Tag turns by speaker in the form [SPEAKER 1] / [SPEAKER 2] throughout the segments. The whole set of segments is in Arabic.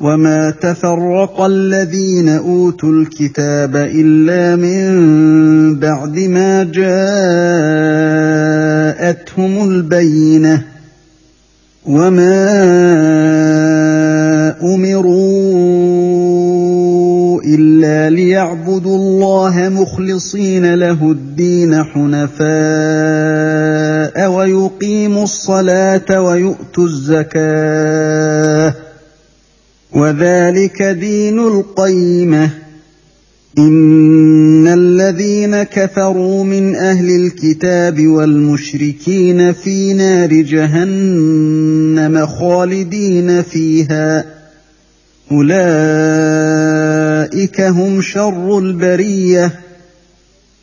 [SPEAKER 1] وما تفرق الذين اوتوا الكتاب الا من بعد ما جاءتهم البينه وما امروا الا ليعبدوا الله مخلصين له الدين حنفاء ويقيموا الصلاه ويؤتوا الزكاه وذلك دين القيمة. إن الذين كفروا من أهل الكتاب والمشركين في نار جهنم خالدين فيها. أولئك هم شر البرية.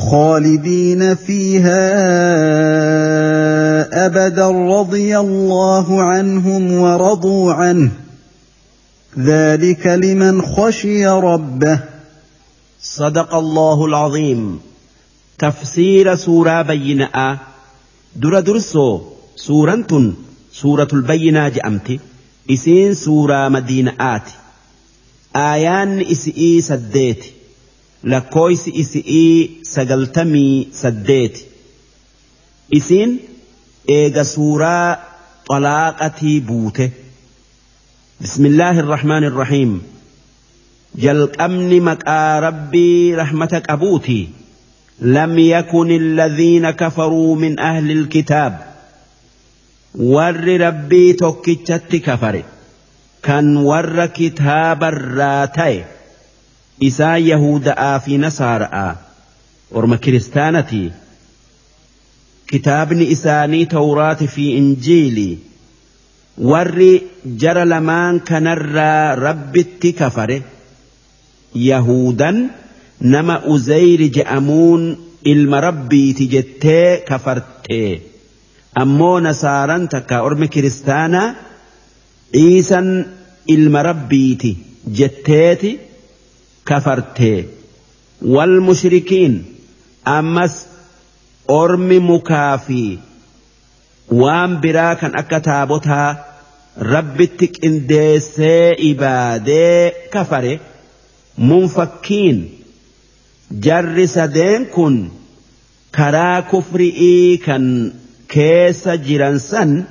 [SPEAKER 1] خالدين فيها أبدا رضي الله عنهم ورضوا عنه. ذلك لمن خشي ربه.
[SPEAKER 2] صدق الله العظيم. تفسير سورة بيناء. در درسو سورة سورة البينة جأمت إسين سورة مدينة آيان إسئي سديتي. Lakkooysi isi'ii sagaltamii saddeeti isiin eega suuraa xalaaqatii buute بسم الله الرحمن الرحيم jalqabni maqaa rabbii rahmata qabuuti لم يكن الذين كفروا من أهل الكتاب ور ربي توكيتشت كفر كان ور كتاب الراتي isaa yahuda'aa fi nasaara'a orma kiristaanati kitaabni isaanii tawraati fi injiilii warri jara lamaan kanarraa rabbitti kafare yahudan nama uzayri je'amuun ilma rabbiiti jettee kafartee ammoo nasaaran takka ormi kiristaanaa ciisan ilma rabbiiti jetteeti كفرتي والمشركين أمس أرمي مكافي. وان براكا أكتابتها ربتك إنديسي إبادي كفري. منفكين جر سدين كن. كرا كفرئي كان كيس جرنسا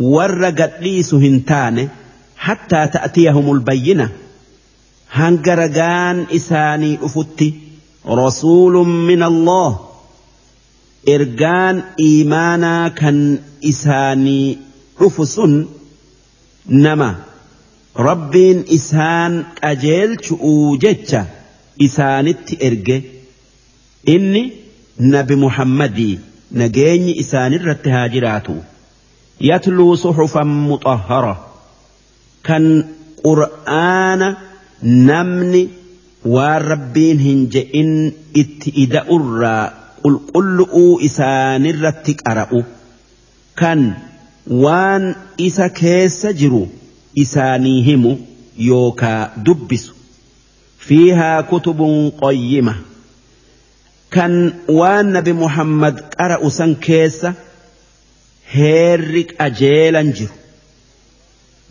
[SPEAKER 2] ورقت ليسو هنتاني. حتى تأتيهم البينة. Hanga ragaan isaanii dhufutti rasuulun min Allah ergaan iimaanaa kan isaanii dhufu sun nama. Rabbiin isaan qajeelchu'uu jecha isaanitti erge. Inni nabi muhammadii nageenyi isaanirratti haa jiraatu. Yatluu suxufan muxahhara kan qur'aana namni waan rabbiin hin je'in itti ida'urraa qulqullu'uu isaanirratti qara'u kan waan isa keessa jiru isaanii himu yookaa dubbisu. Fiihaa kutubun qoyyima. Kan waan nabi muhammad qara'u san keessa heerri qajeelan jiru.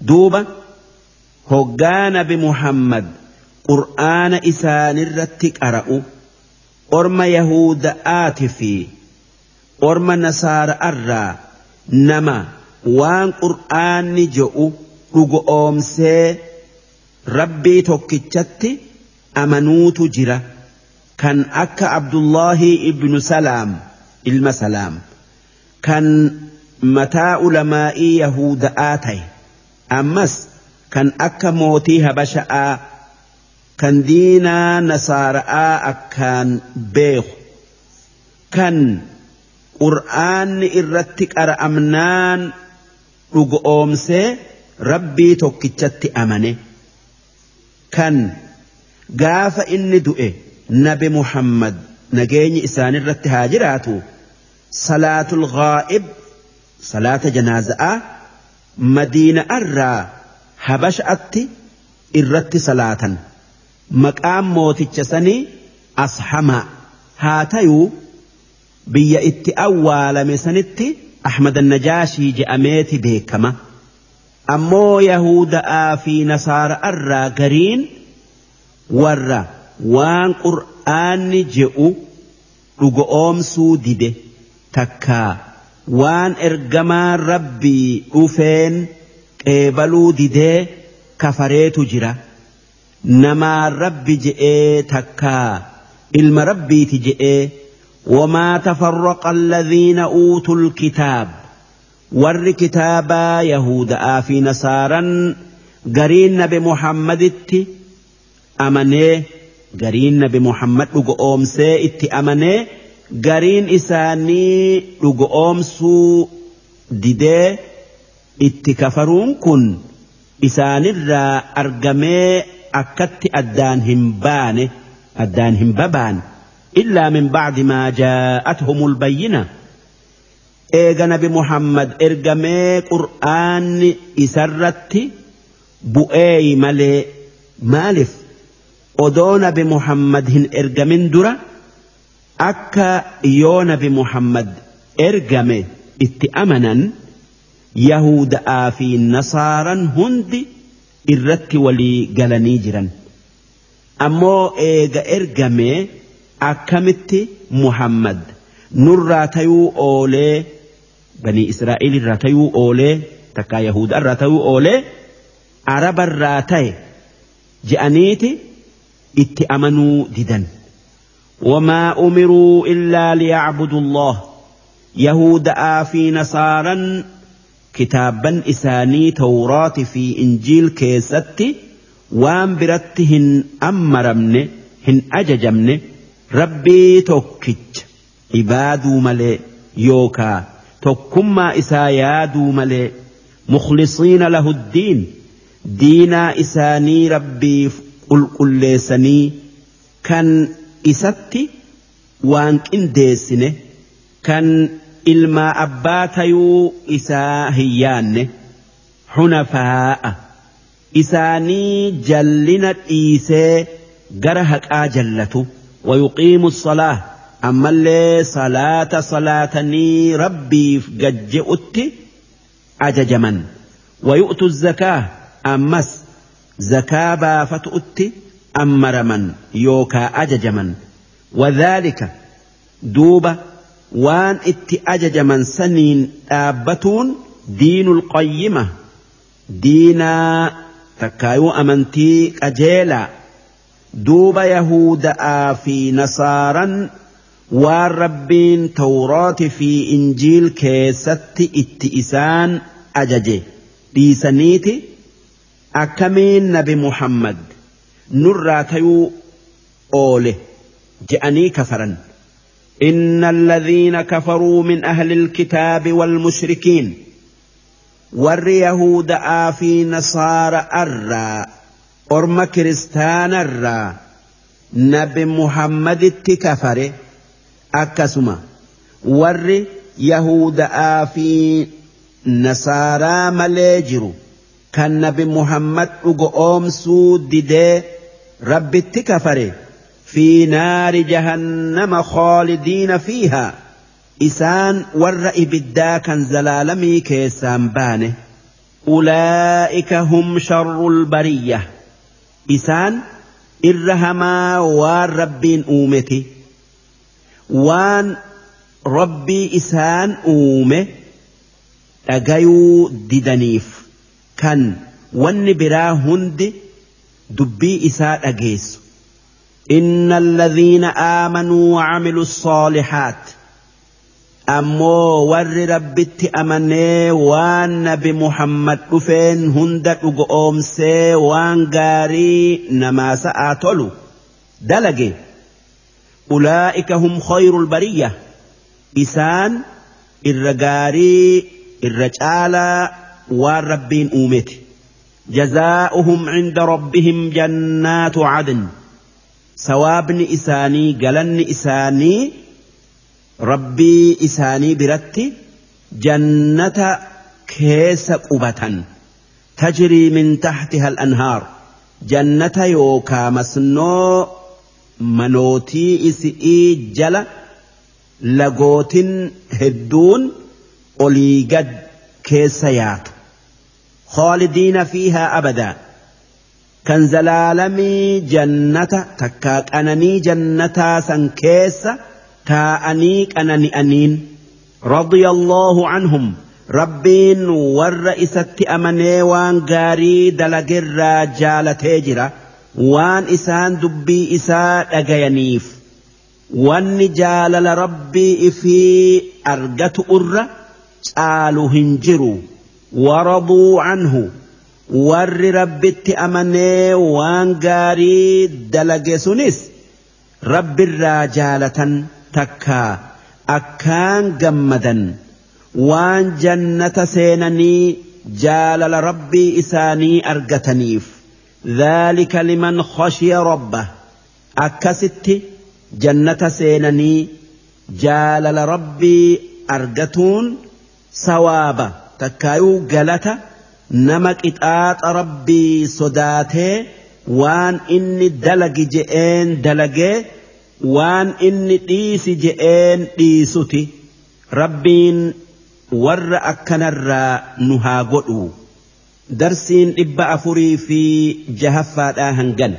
[SPEAKER 2] Duuba hoggaa nabi muhammad qur'aana isaanirratti qara'u orma yahuda'aati fi orma nasaara'arraa nama waan qur'aanni je'u dhugo oomsee rabbii tokkichatti amanuutu jira kan akka abdullaahi ibnu salaam ilma salaam kan mataa ulamaa'ii yahuda'aa ta'e ammas kan akka mootii habasha'aa kan diinaa nasaara'aa akkaan beeku kan qur'aanni irratti qara'amnaan dhugoomsee rabbii tokkichatti amane kan gaafa inni du'e nabi muhammad nageenyi isaanirratti haa jiraatu salaatul ghaa'ib salaata janaaza'aa madiina'arraa habasha'atti irratti salaatan. Maqaan mooticha sanii ashamaa haa tayuu biyya itti awwaalame sanitti ahmad najaashii je'ameeti beekama. Ammoo yahuda'aa fi nasaara'arraa gariin warra waan qur'aanni je'u dhugoomsuu dide. Takkaa waan ergamaan rabbii dhufeen qeebaluu didee kafareetu jira. Namaan rabbi je'ee takkaa ilma rabbiiti je'ee. وما تفرق الذين أوتوا الكتاب ور كتابا يهودا في نصارا قرين بمحمد أمنيه قرين بمحمد لقوم سيئت أمنيه قرين إساني لقوم سو ديدي itti kafaruun kun isaanirraa argamee akkatti addaan hin baane addaan hin babaan illaa min bacdi maa jaa'athumul bayyina eega nabi muhammad ergamee qur'aanni isarratti bu'ee malee maaliif odoo nabi muhammad hin ergamin dura akka yoo nabi muhammad ergame itti amanan walii galanii jiran ammoo eega ergamee akkamitti muhammad nurraa tayuu oolee banii israa'el irraa tayuu oolee takkaa yahuda irraa tayuu oolee arabarraa taye je'aniiti itti amanuu didan وما أمروا إلا ليعبدوا الله يهودا في نصارا توراة في إنجيل كيستي وان برتهن أمرمن هن أججمن ربي توكج عبادو ملي يوكا توكما إسا يادو ملي مخلصين له الدين دينا إساني ربي قل قل سني كان إساتي وان كنديسنه كان إلما أباتيو إسا هيان حنفاء إساني جلنا إيسا قرهك آجلته ويقيم الصلاة أما اللي صلاة صلاة ني ربي فججئت أججمن ويؤت الزكاة أمس زكاة فتؤت أمرمن يوكا أججمن وذلك دُوبَ وان ات اجج من سنين آبتون دين القيمة. دينا تكايو أمنتي أجيلا. دوب يهود في نصارا. والربين توراة في إنجيل كيست ات اسان أججي. بيسنيتي أكمين نبي محمد. نراتيو أولي. جأني كفرن إن الذين كفروا من أهل الكتاب والمشركين ور يهود آفي نصارى الرا أرم كريستان الرا نبي محمد التكفر أكسما. ور يهود آفي نصارى مليجر كان نبي محمد أقوم سود دي رب التكفر في نار جهنم خالدين فيها. إسان ور إبدا كان زلالمي كيسان بانه. أولئك هم شر البرية. إسان إرهما والربين أومتي. وان ربي إسان أومه. أجيو ددنيف كان ون برا هند dubbii isaa dhageessu إن الذين آمنوا وعملوا الصالحات أمو ور ربت أمني وان نبي محمد كفين هندك وقوم سي وان غاري نما سآتولو دلقي أولئك هم خير البرية إسان الرجاري الرجالة والربين أومت جزاؤهم عند ربهم جنات عدن sawaabni isaanii galanni isaanii rabbii isaanii biratti jannata keessa qubatan tajrii min taxtiha al-anhaar jannata yookaa masnoo manootii isi'ii jala lagootin hedduun olii gad keessa yaatu خالدين فيها أبدا كان زلالمي جنة تكاك أناني جنة سنكيسة تأنيك أناني أنين رضي الله عنهم ربين والرئيسة أمني وان غاري دلقر جالة تجرة وان إسان دبي إساء أغيانيف وان جالل ربي في أرقة أر قالوا هنجروا ورضوا عنه warri rabbitti amanee waan gaarii dalage sunis rabbirraa jaalatan takkaa akkaan gammadan waan jannata seenanii jaalala rabbii isaanii argataniif ذلك لمن خشي ربه akkasitti jannata seenanii jaalala rabbii argatuun sawaaba takkaayuu galata nama qixaaxa rabbii sodaatee waan inni dalagi je'een dalagee waan inni dhiisi je'een dhiisuti rabbiin warra akkanarraa nu haa godhu darsiin dhibba afurii fi jahaffaadhaa hangan.